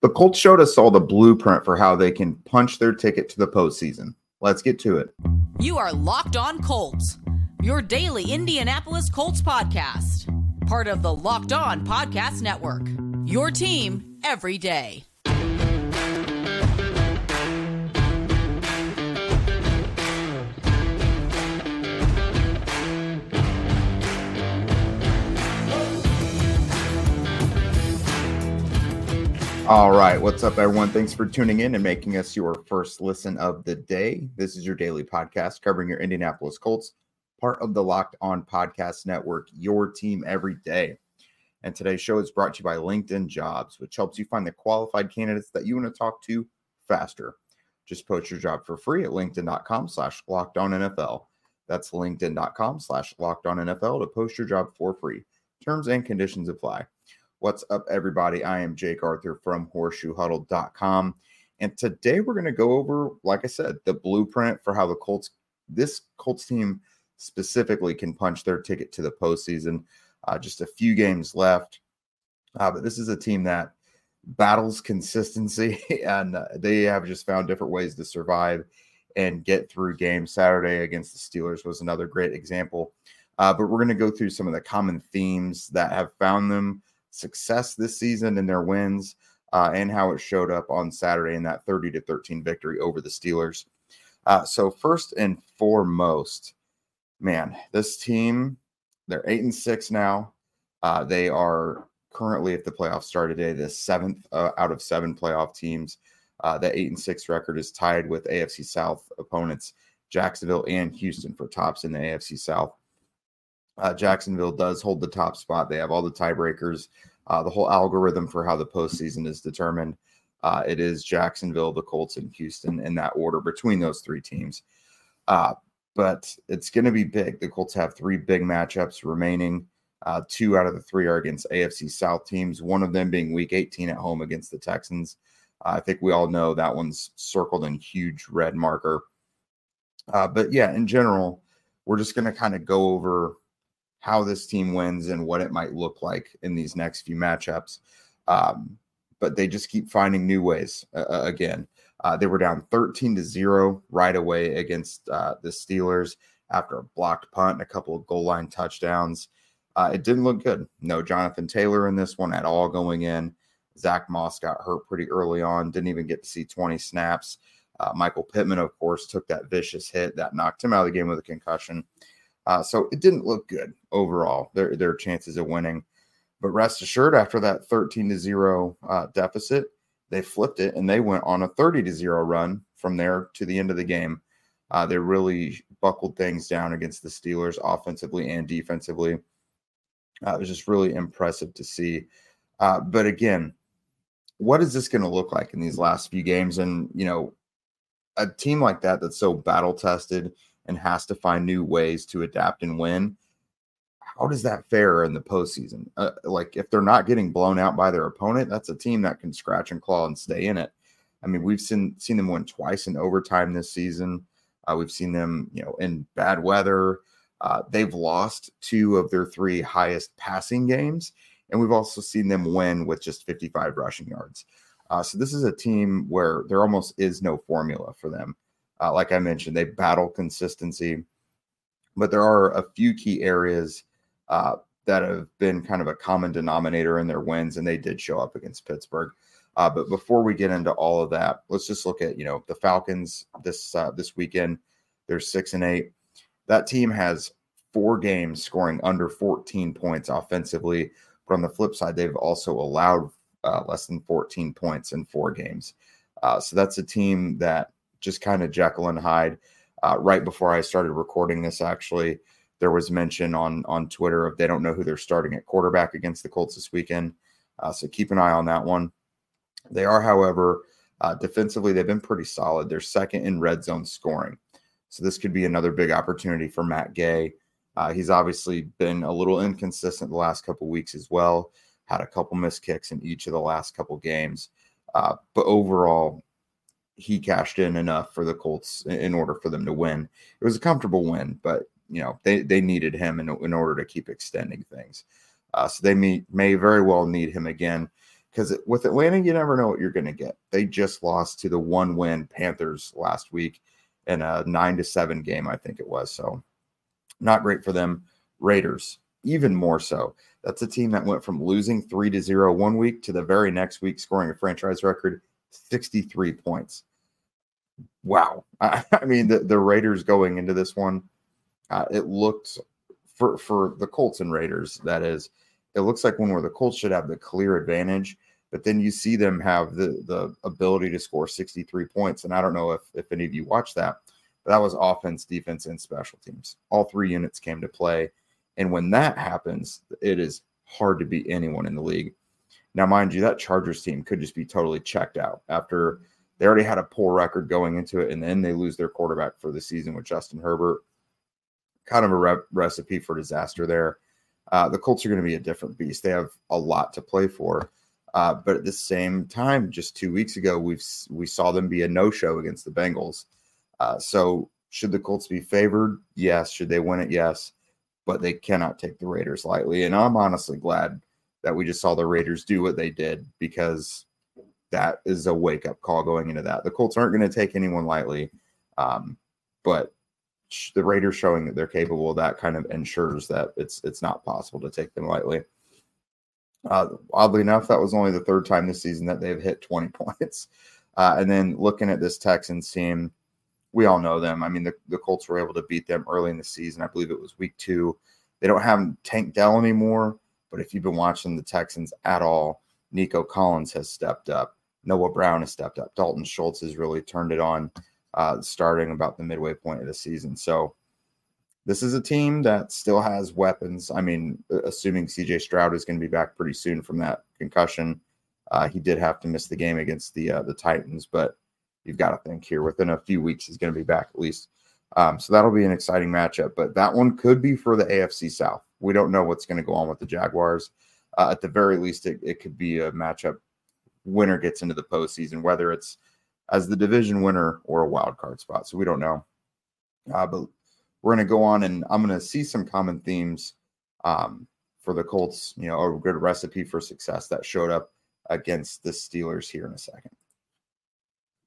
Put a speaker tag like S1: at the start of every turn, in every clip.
S1: The Colts showed us all the blueprint for how they can punch their ticket to the postseason. Let's get to it.
S2: You are Locked On Colts, your daily Indianapolis Colts podcast, part of the Locked On Podcast Network. Your team every day.
S1: All right. What's up, everyone? Thanks for tuning in and making us your first listen of the day. This is your daily podcast covering your Indianapolis Colts, part of the Locked On Podcast Network, your team every day. And today's show is brought to you by LinkedIn Jobs, which helps you find the qualified candidates that you want to talk to faster. Just post your job for free at linkedin.com slash locked on NFL. That's linkedin.com slash locked on NFL to post your job for free. Terms and conditions apply. What's up, everybody? I am Jake Arthur from horseshoehuddle.com. And today we're going to go over, like I said, the blueprint for how the Colts, this Colts team specifically, can punch their ticket to the postseason. Uh, just a few games left. Uh, but this is a team that battles consistency, and uh, they have just found different ways to survive and get through games. Saturday against the Steelers was another great example. Uh, but we're going to go through some of the common themes that have found them success this season and their wins uh, and how it showed up on Saturday in that 30 to 13 victory over the Steelers. Uh, so first and foremost, man, this team, they're eight and six now. Uh, they are currently, if the playoffs start today, the seventh uh, out of seven playoff teams. Uh, eight and six record is tied with AFC South opponents Jacksonville and Houston for tops in the AFC South. Uh, Jacksonville does hold the top spot. They have all the tiebreakers. Uh, the whole algorithm for how the postseason is determined. Uh, it is Jacksonville, the Colts, and Houston in that order between those three teams. Uh, but it's going to be big. The Colts have three big matchups remaining. Uh, two out of the three are against AFC South teams, one of them being week 18 at home against the Texans. I think we all know that one's circled in huge red marker. Uh, but yeah, in general, we're just going to kind of go over how this team wins and what it might look like in these next few matchups. Um, but they just keep finding new ways uh, uh again. Uh, they were down 13 to 0 right away against uh, the Steelers after a blocked punt and a couple of goal line touchdowns. Uh, it didn't look good. No Jonathan Taylor in this one at all going in. Zach Moss got hurt pretty early on, didn't even get to see 20 snaps. Uh, Michael Pittman, of course, took that vicious hit that knocked him out of the game with a concussion. Uh, so it didn't look good overall, their, their chances of winning. But rest assured, after that 13 to 0 uh, deficit, they flipped it and they went on a 30 to 0 run from there to the end of the game. Uh, they really buckled things down against the Steelers offensively and defensively. Uh, it was just really impressive to see. Uh, but again, what is this going to look like in these last few games? And, you know, a team like that that's so battle tested and has to find new ways to adapt and win. How does that fare in the postseason? Uh, like if they're not getting blown out by their opponent, that's a team that can scratch and claw and stay in it. I mean, we've seen seen them win twice in overtime this season. Uh, we've seen them, you know, in bad weather. Uh, they've lost two of their three highest passing games, and we've also seen them win with just 55 rushing yards. Uh, so this is a team where there almost is no formula for them. Uh, like I mentioned, they battle consistency, but there are a few key areas uh, that have been kind of a common denominator in their wins, and they did show up against Pittsburgh. Uh, but before we get into all of that, let's just look at you know the Falcons this uh, this weekend. They're six and eight. That team has four games scoring under 14 points offensively. But on the flip side, they've also allowed uh, less than 14 points in four games. Uh, so that's a team that just kind of Jekyll and Hyde. Uh, right before I started recording this, actually, there was mention on on Twitter of they don't know who they're starting at quarterback against the Colts this weekend. Uh, so keep an eye on that one. They are, however, uh, defensively they've been pretty solid. They're second in red zone scoring, so this could be another big opportunity for Matt Gay. Uh, he's obviously been a little inconsistent the last couple weeks as well. Had a couple missed kicks in each of the last couple games, uh, but overall, he cashed in enough for the Colts in order for them to win. It was a comfortable win, but you know they they needed him in, in order to keep extending things. Uh, so they may may very well need him again. because with Atlanta, you never know what you're going to get. They just lost to the one win Panthers last week in a nine to seven game, I think it was. So not great for them. Raiders, even more so. That's a team that went from losing three to zero one week to the very next week scoring a franchise record 63 points. Wow. I, I mean, the, the Raiders going into this one, uh, it looked for, for the Colts and Raiders, that is, it looks like one where the Colts should have the clear advantage, but then you see them have the the ability to score 63 points. And I don't know if if any of you watched that, but that was offense, defense, and special teams. All three units came to play. And when that happens, it is hard to beat anyone in the league. Now, mind you, that Chargers team could just be totally checked out after they already had a poor record going into it, and then they lose their quarterback for the season with Justin Herbert. Kind of a re- recipe for disaster there. Uh, the Colts are going to be a different beast. They have a lot to play for. Uh, but at the same time, just two weeks ago, we've we saw them be a no-show against the Bengals. Uh, so should the Colts be favored? Yes. Should they win it? Yes. But they cannot take the Raiders lightly. And I'm honestly glad that we just saw the Raiders do what they did because that is a wake-up call going into that. The Colts aren't going to take anyone lightly, um, but the Raiders showing that they're capable that kind of ensures that it's it's not possible to take them lightly. Uh, oddly enough, that was only the third time this season that they've hit 20 points. Uh, and then looking at this Texans team, we all know them. I mean, the, the Colts were able to beat them early in the season. I believe it was week two. They don't have Tank Dell anymore, but if you've been watching the Texans at all, Nico Collins has stepped up. Noah Brown has stepped up. Dalton Schultz has really turned it on uh, starting about the midway point of the season. So this is a team that still has weapons. I mean, assuming CJ Stroud is going to be back pretty soon from that concussion, uh, he did have to miss the game against the uh, the Titans, but you've got to think here within a few weeks he's going to be back at least. Um, so that'll be an exciting matchup. But that one could be for the AFC South. We don't know what's going to go on with the Jaguars. Uh, at the very least, it, it could be a matchup. Winner gets into the postseason, whether it's as the division winner or a wild card spot. So we don't know. Uh, but we're going to go on and I'm going to see some common themes um, for the Colts, you know, a good recipe for success that showed up against the Steelers here in a second.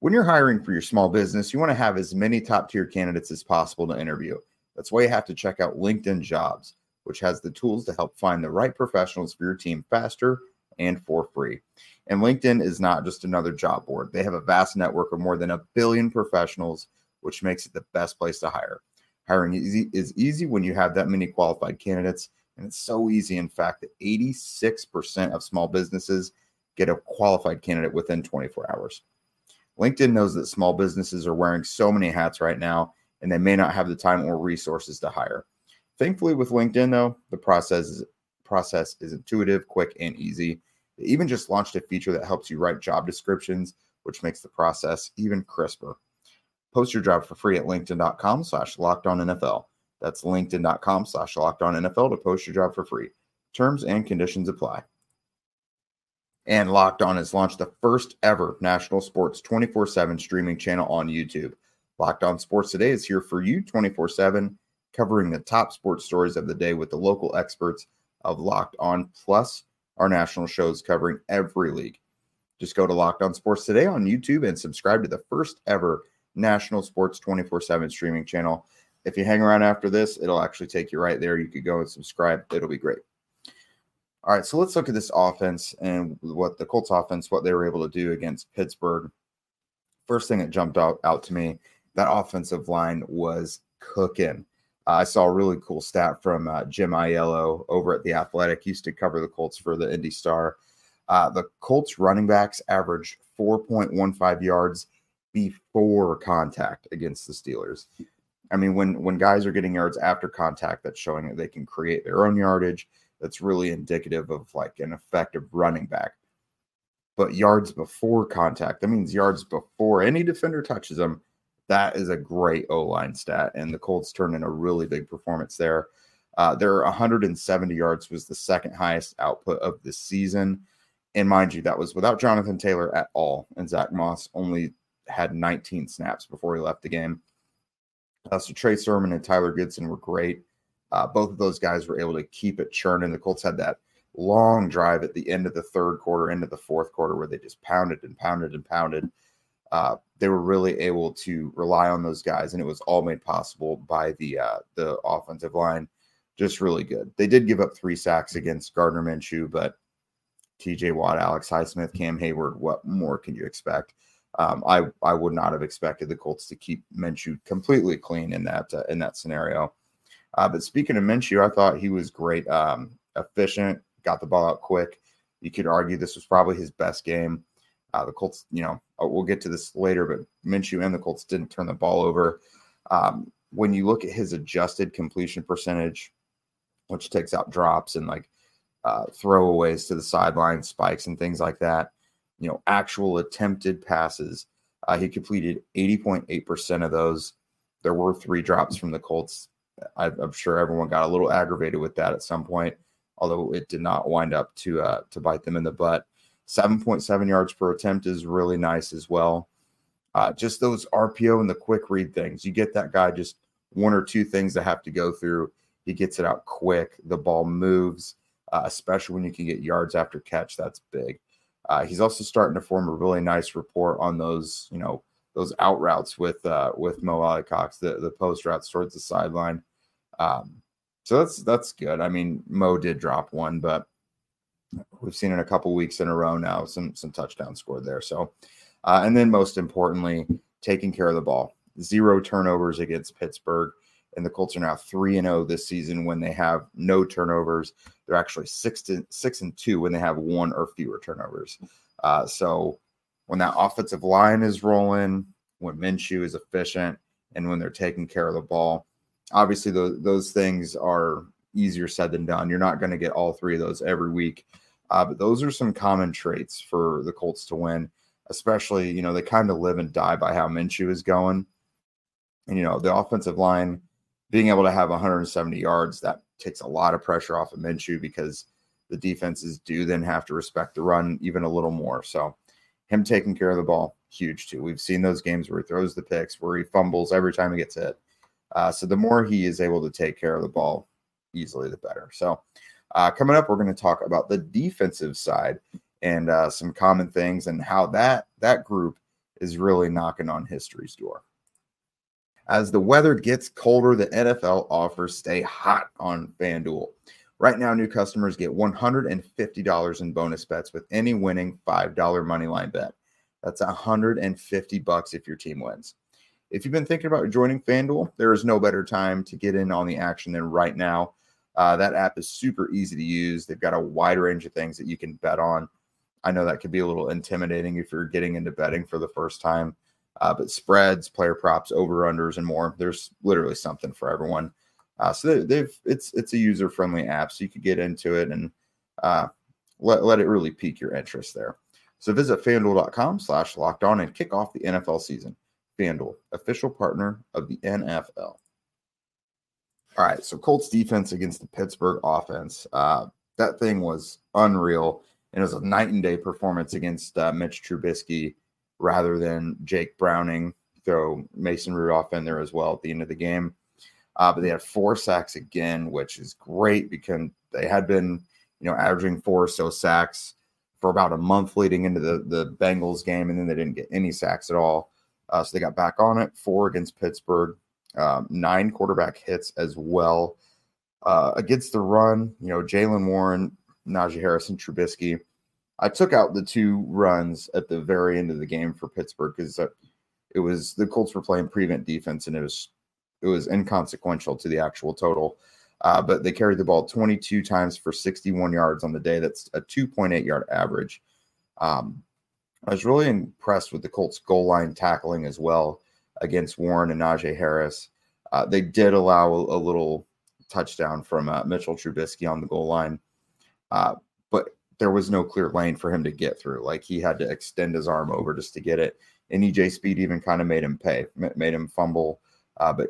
S1: When you're hiring for your small business, you want to have as many top tier candidates as possible to interview. That's why you have to check out LinkedIn Jobs, which has the tools to help find the right professionals for your team faster and for free. And LinkedIn is not just another job board. They have a vast network of more than a billion professionals, which makes it the best place to hire. Hiring easy is easy when you have that many qualified candidates, and it's so easy, in fact, that 86% of small businesses get a qualified candidate within 24 hours. LinkedIn knows that small businesses are wearing so many hats right now, and they may not have the time or resources to hire. Thankfully, with LinkedIn, though, the process is, process is intuitive, quick, and easy. They even just launched a feature that helps you write job descriptions, which makes the process even crisper. Post your job for free at linkedin.com slash NFL. That's linkedin.com slash NFL to post your job for free. Terms and conditions apply. And Locked On has launched the first ever national sports 24 7 streaming channel on YouTube. Locked On Sports Today is here for you 24 7, covering the top sports stories of the day with the local experts of Locked On, plus our national shows covering every league. Just go to Locked On Sports Today on YouTube and subscribe to the first ever national sports 24 7 streaming channel. If you hang around after this, it'll actually take you right there. You could go and subscribe, it'll be great. All right, so let's look at this offense and what the Colts offense, what they were able to do against Pittsburgh. First thing that jumped out, out to me, that offensive line was cooking. I saw a really cool stat from uh, Jim Ayello over at the Athletic. He used to cover the Colts for the Indy Star. Uh, the Colts running backs averaged 4.15 yards before contact against the Steelers. I mean, when when guys are getting yards after contact, that's showing that they can create their own yardage. That's really indicative of like an effective running back. But yards before contact, that means yards before any defender touches them. That is a great O line stat, and the Colts turned in a really big performance there. Uh, their 170 yards was the second highest output of the season. And mind you, that was without Jonathan Taylor at all. And Zach Moss only had 19 snaps before he left the game. Uh, so Trey Sermon and Tyler Goodson were great. Uh, both of those guys were able to keep it churning. The Colts had that long drive at the end of the third quarter, into the fourth quarter, where they just pounded and pounded and pounded. Uh, they were really able to rely on those guys, and it was all made possible by the uh, the offensive line. Just really good. They did give up three sacks against Gardner Minshew, but T.J. Watt, Alex Highsmith, Cam Heyward. What more can you expect? Um, I I would not have expected the Colts to keep Minshew completely clean in that uh, in that scenario. Uh, but speaking of Minshew, I thought he was great, um, efficient, got the ball out quick. You could argue this was probably his best game. Uh, the Colts, you know, uh, we'll get to this later, but Minshew and the Colts didn't turn the ball over. Um, when you look at his adjusted completion percentage, which takes out drops and like uh, throwaways to the sideline, spikes, and things like that, you know, actual attempted passes, uh, he completed 80.8% of those. There were three drops from the Colts. I, am sure everyone got a little aggravated with that at some point, although it did not wind up to uh, to bite them in the butt. 7.7 yards per attempt is really nice as well. Uh, just those RPO and the quick read things. You get that guy just one or two things that have to go through. He gets it out quick. The ball moves, uh, especially when you can get yards after catch. That's big. Uh, he's also starting to form a really nice rapport on those, you know, those out routes with uh, with Mo Alie-Cox, the the post routes towards the sideline. Um, so that's that's good. I mean, Mo did drop one, but we've seen in a couple weeks in a row now some some touchdowns scored there. So, uh, and then most importantly, taking care of the ball. Zero turnovers against Pittsburgh, and the Colts are now three and zero oh this season when they have no turnovers. They're actually six to six and two when they have one or fewer turnovers. Uh, so when that offensive line is rolling, when Minshew is efficient, and when they're taking care of the ball, obviously those those things are easier said than done. You're not going to get all three of those every week. Uh, but those are some common traits for the Colts to win, especially, you know, they kind of live and die by how Minshew is going. And, you know, the offensive line being able to have 170 yards, that takes a lot of pressure off of Minshew because the defenses do then have to respect the run even a little more. So, him taking care of the ball, huge too. We've seen those games where he throws the picks, where he fumbles every time he gets hit. Uh, so, the more he is able to take care of the ball, easily the better. So, uh, coming up, we're going to talk about the defensive side and uh, some common things and how that that group is really knocking on history's door. As the weather gets colder, the NFL offers stay hot on FanDuel. Right now, new customers get $150 in bonus bets with any winning $5 money line bet. That's 150 bucks if your team wins. If you've been thinking about joining FanDuel, there is no better time to get in on the action than right now. Uh, that app is super easy to use. They've got a wide range of things that you can bet on. I know that could be a little intimidating if you're getting into betting for the first time, uh, but spreads, player props, over unders, and more. There's literally something for everyone. Uh, so they've it's it's a user friendly app, so you could get into it and uh, let let it really pique your interest there. So visit fanduel.com slash locked on and kick off the NFL season. FanDuel, official partner of the NFL. All right, so Colts defense against the Pittsburgh offense. Uh, that thing was unreal. And it was a night and day performance against uh, Mitch Trubisky rather than Jake Browning. Throw Mason Rudolph in there as well at the end of the game. Uh, but they had four sacks again, which is great because they had been, you know, averaging four or so sacks for about a month leading into the, the Bengals game, and then they didn't get any sacks at all. Uh, so they got back on it, four against Pittsburgh um, nine quarterback hits as well. Uh, against the run, you know, Jaylen Warren, Najee Harris, and Trubisky. I took out the two runs at the very end of the game for Pittsburgh because uh, it was the Colts were playing prevent defense and it was it was inconsequential to the actual total. Uh, but they carried the ball 22 times for 61 yards on the day. That's a 2.8 yard average. Um, I was really impressed with the Colts goal line tackling as well against Warren and Najee Harris. Uh, they did allow a, a little touchdown from uh, Mitchell Trubisky on the goal line, uh, but there was no clear lane for him to get through. Like he had to extend his arm over just to get it. And EJ Speed even kind of made him pay, made him fumble. Uh, but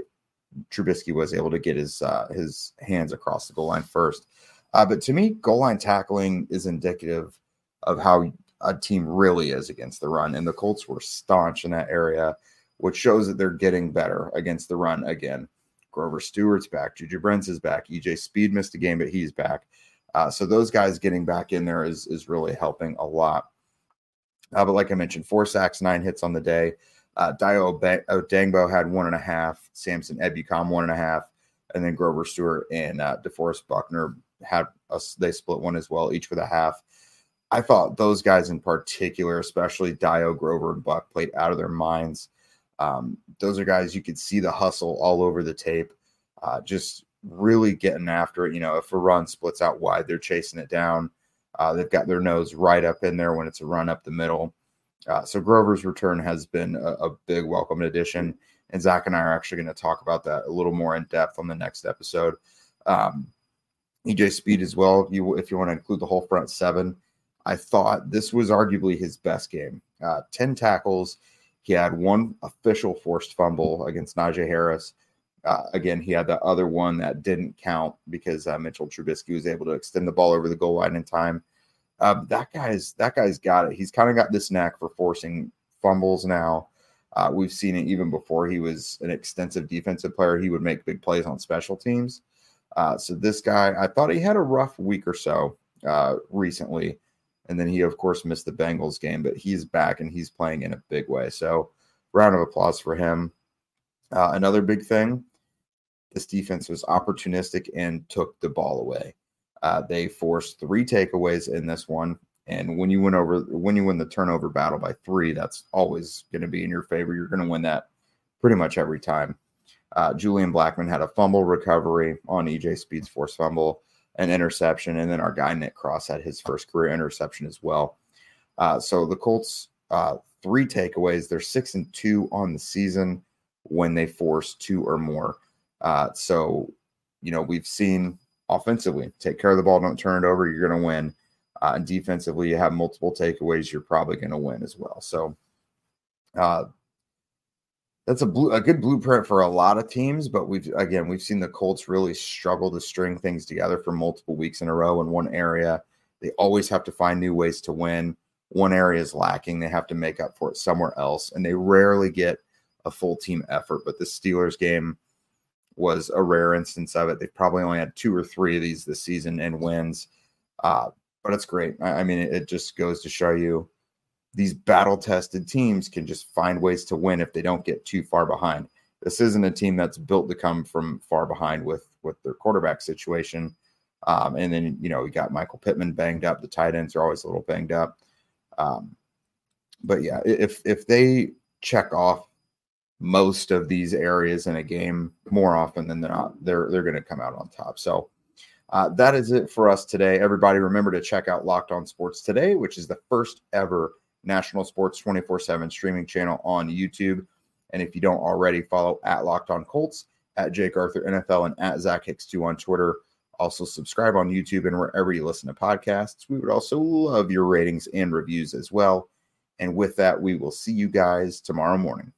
S1: Trubisky was able to get his uh, his hands across the goal line first. Uh, but to me, goal line tackling is indicative of how a team really is against the run, and the Colts were staunch in that area which shows that they're getting better against the run again. Grover Stewart's back. Juju Brents is back. EJ Speed missed a game, but he's back. Uh, so those guys getting back in there is is really helping a lot. Uh, but like I mentioned, four sacks, nine hits on the day. Uh, Dayo Odeyingbo had one and a half. Samson Ebukam one and a half, and then Grover Stewart and uh, DeForest Buckner had a, they split one as well, each with a half. I thought those guys in particular, especially Dio, Grover, and Buck, played out of their minds. Um, those are guys you could see the hustle all over the tape, uh, just really getting after it. You know, if a run splits out wide, they're chasing it down. Uh, they've got their nose right up in there when it's a run up the middle. Uh, so Grover's return has been a, a, big welcome addition, and Zach and I are actually going to talk about that a little more in depth on the next episode. Um, EJ Speed as well. You, if you want to include the whole front seven, I thought this was arguably his best game. Uh, 10 tackles. He had one official forced fumble against Najee Harris. Uh, again, he had the other one that didn't count because uh, Mitchell Trubisky was able to extend the ball over the goal line in time. Uh, that guy's that guy's got it. He's kind of got this knack for forcing fumbles now. Uh, we've seen it even before he was an extensive defensive player. He would make big plays on special teams. Uh, so this guy, I thought he had a rough week or so uh, recently. And then he, of course, missed the Bengals game, but he's back and he's playing in a big way. So, round of applause for him. Uh, another big thing this defense was opportunistic and took the ball away. Uh, they forced three takeaways in this one. And when you win over, when you win the turnover battle by three, that's always going to be in your favor. You're going to win that pretty much every time. Uh, Julian Blackmon had a fumble recovery on EJ Speed's forced fumble an interception, and then our guy Nick Cross had his first career interception as well. Uh, so the Colts uh, three takeaways. They're six and two on the season when they force two or more. Uh, so you know we've seen offensively take care of the ball, don't turn it over, you're going to win. Uh, and defensively, you have multiple takeaways, you're probably going to win as well. So uh, that's a blue, a good blueprint for a lot of teams, but we've again we've seen the Colts really struggle to string things together for multiple weeks in a row in one area. They always have to find new ways to win. One area is lacking, they have to make up for it somewhere else, and they rarely get a full team effort. But the Steelers game was a rare instance of it. They've probably only had two or three of these this season and wins, uh, but it's great. I, I mean, it, it just goes to show you these battle tested teams can just find ways to win if they don't get too far behind. This isn't a team that's built to come from far behind with with their quarterback situation. Um, and then you know we got Michael Pittman banged up. The tight ends are always a little banged up. Um, but yeah, if if they check off most of these areas in a game more often than they're not, they're they're going to come out on top. So uh, that is it for us today. Everybody, remember to check out Locked On Sports today, which is the first ever National Sports 24 7 streaming channel on YouTube. And if you don't already, follow at Locked On Colts, at Jake Arthur NFL, and at Zach Hicks2 on Twitter. Also, subscribe on YouTube and wherever you listen to podcasts. We would also love your ratings and reviews as well. And with that, we will see you guys tomorrow morning.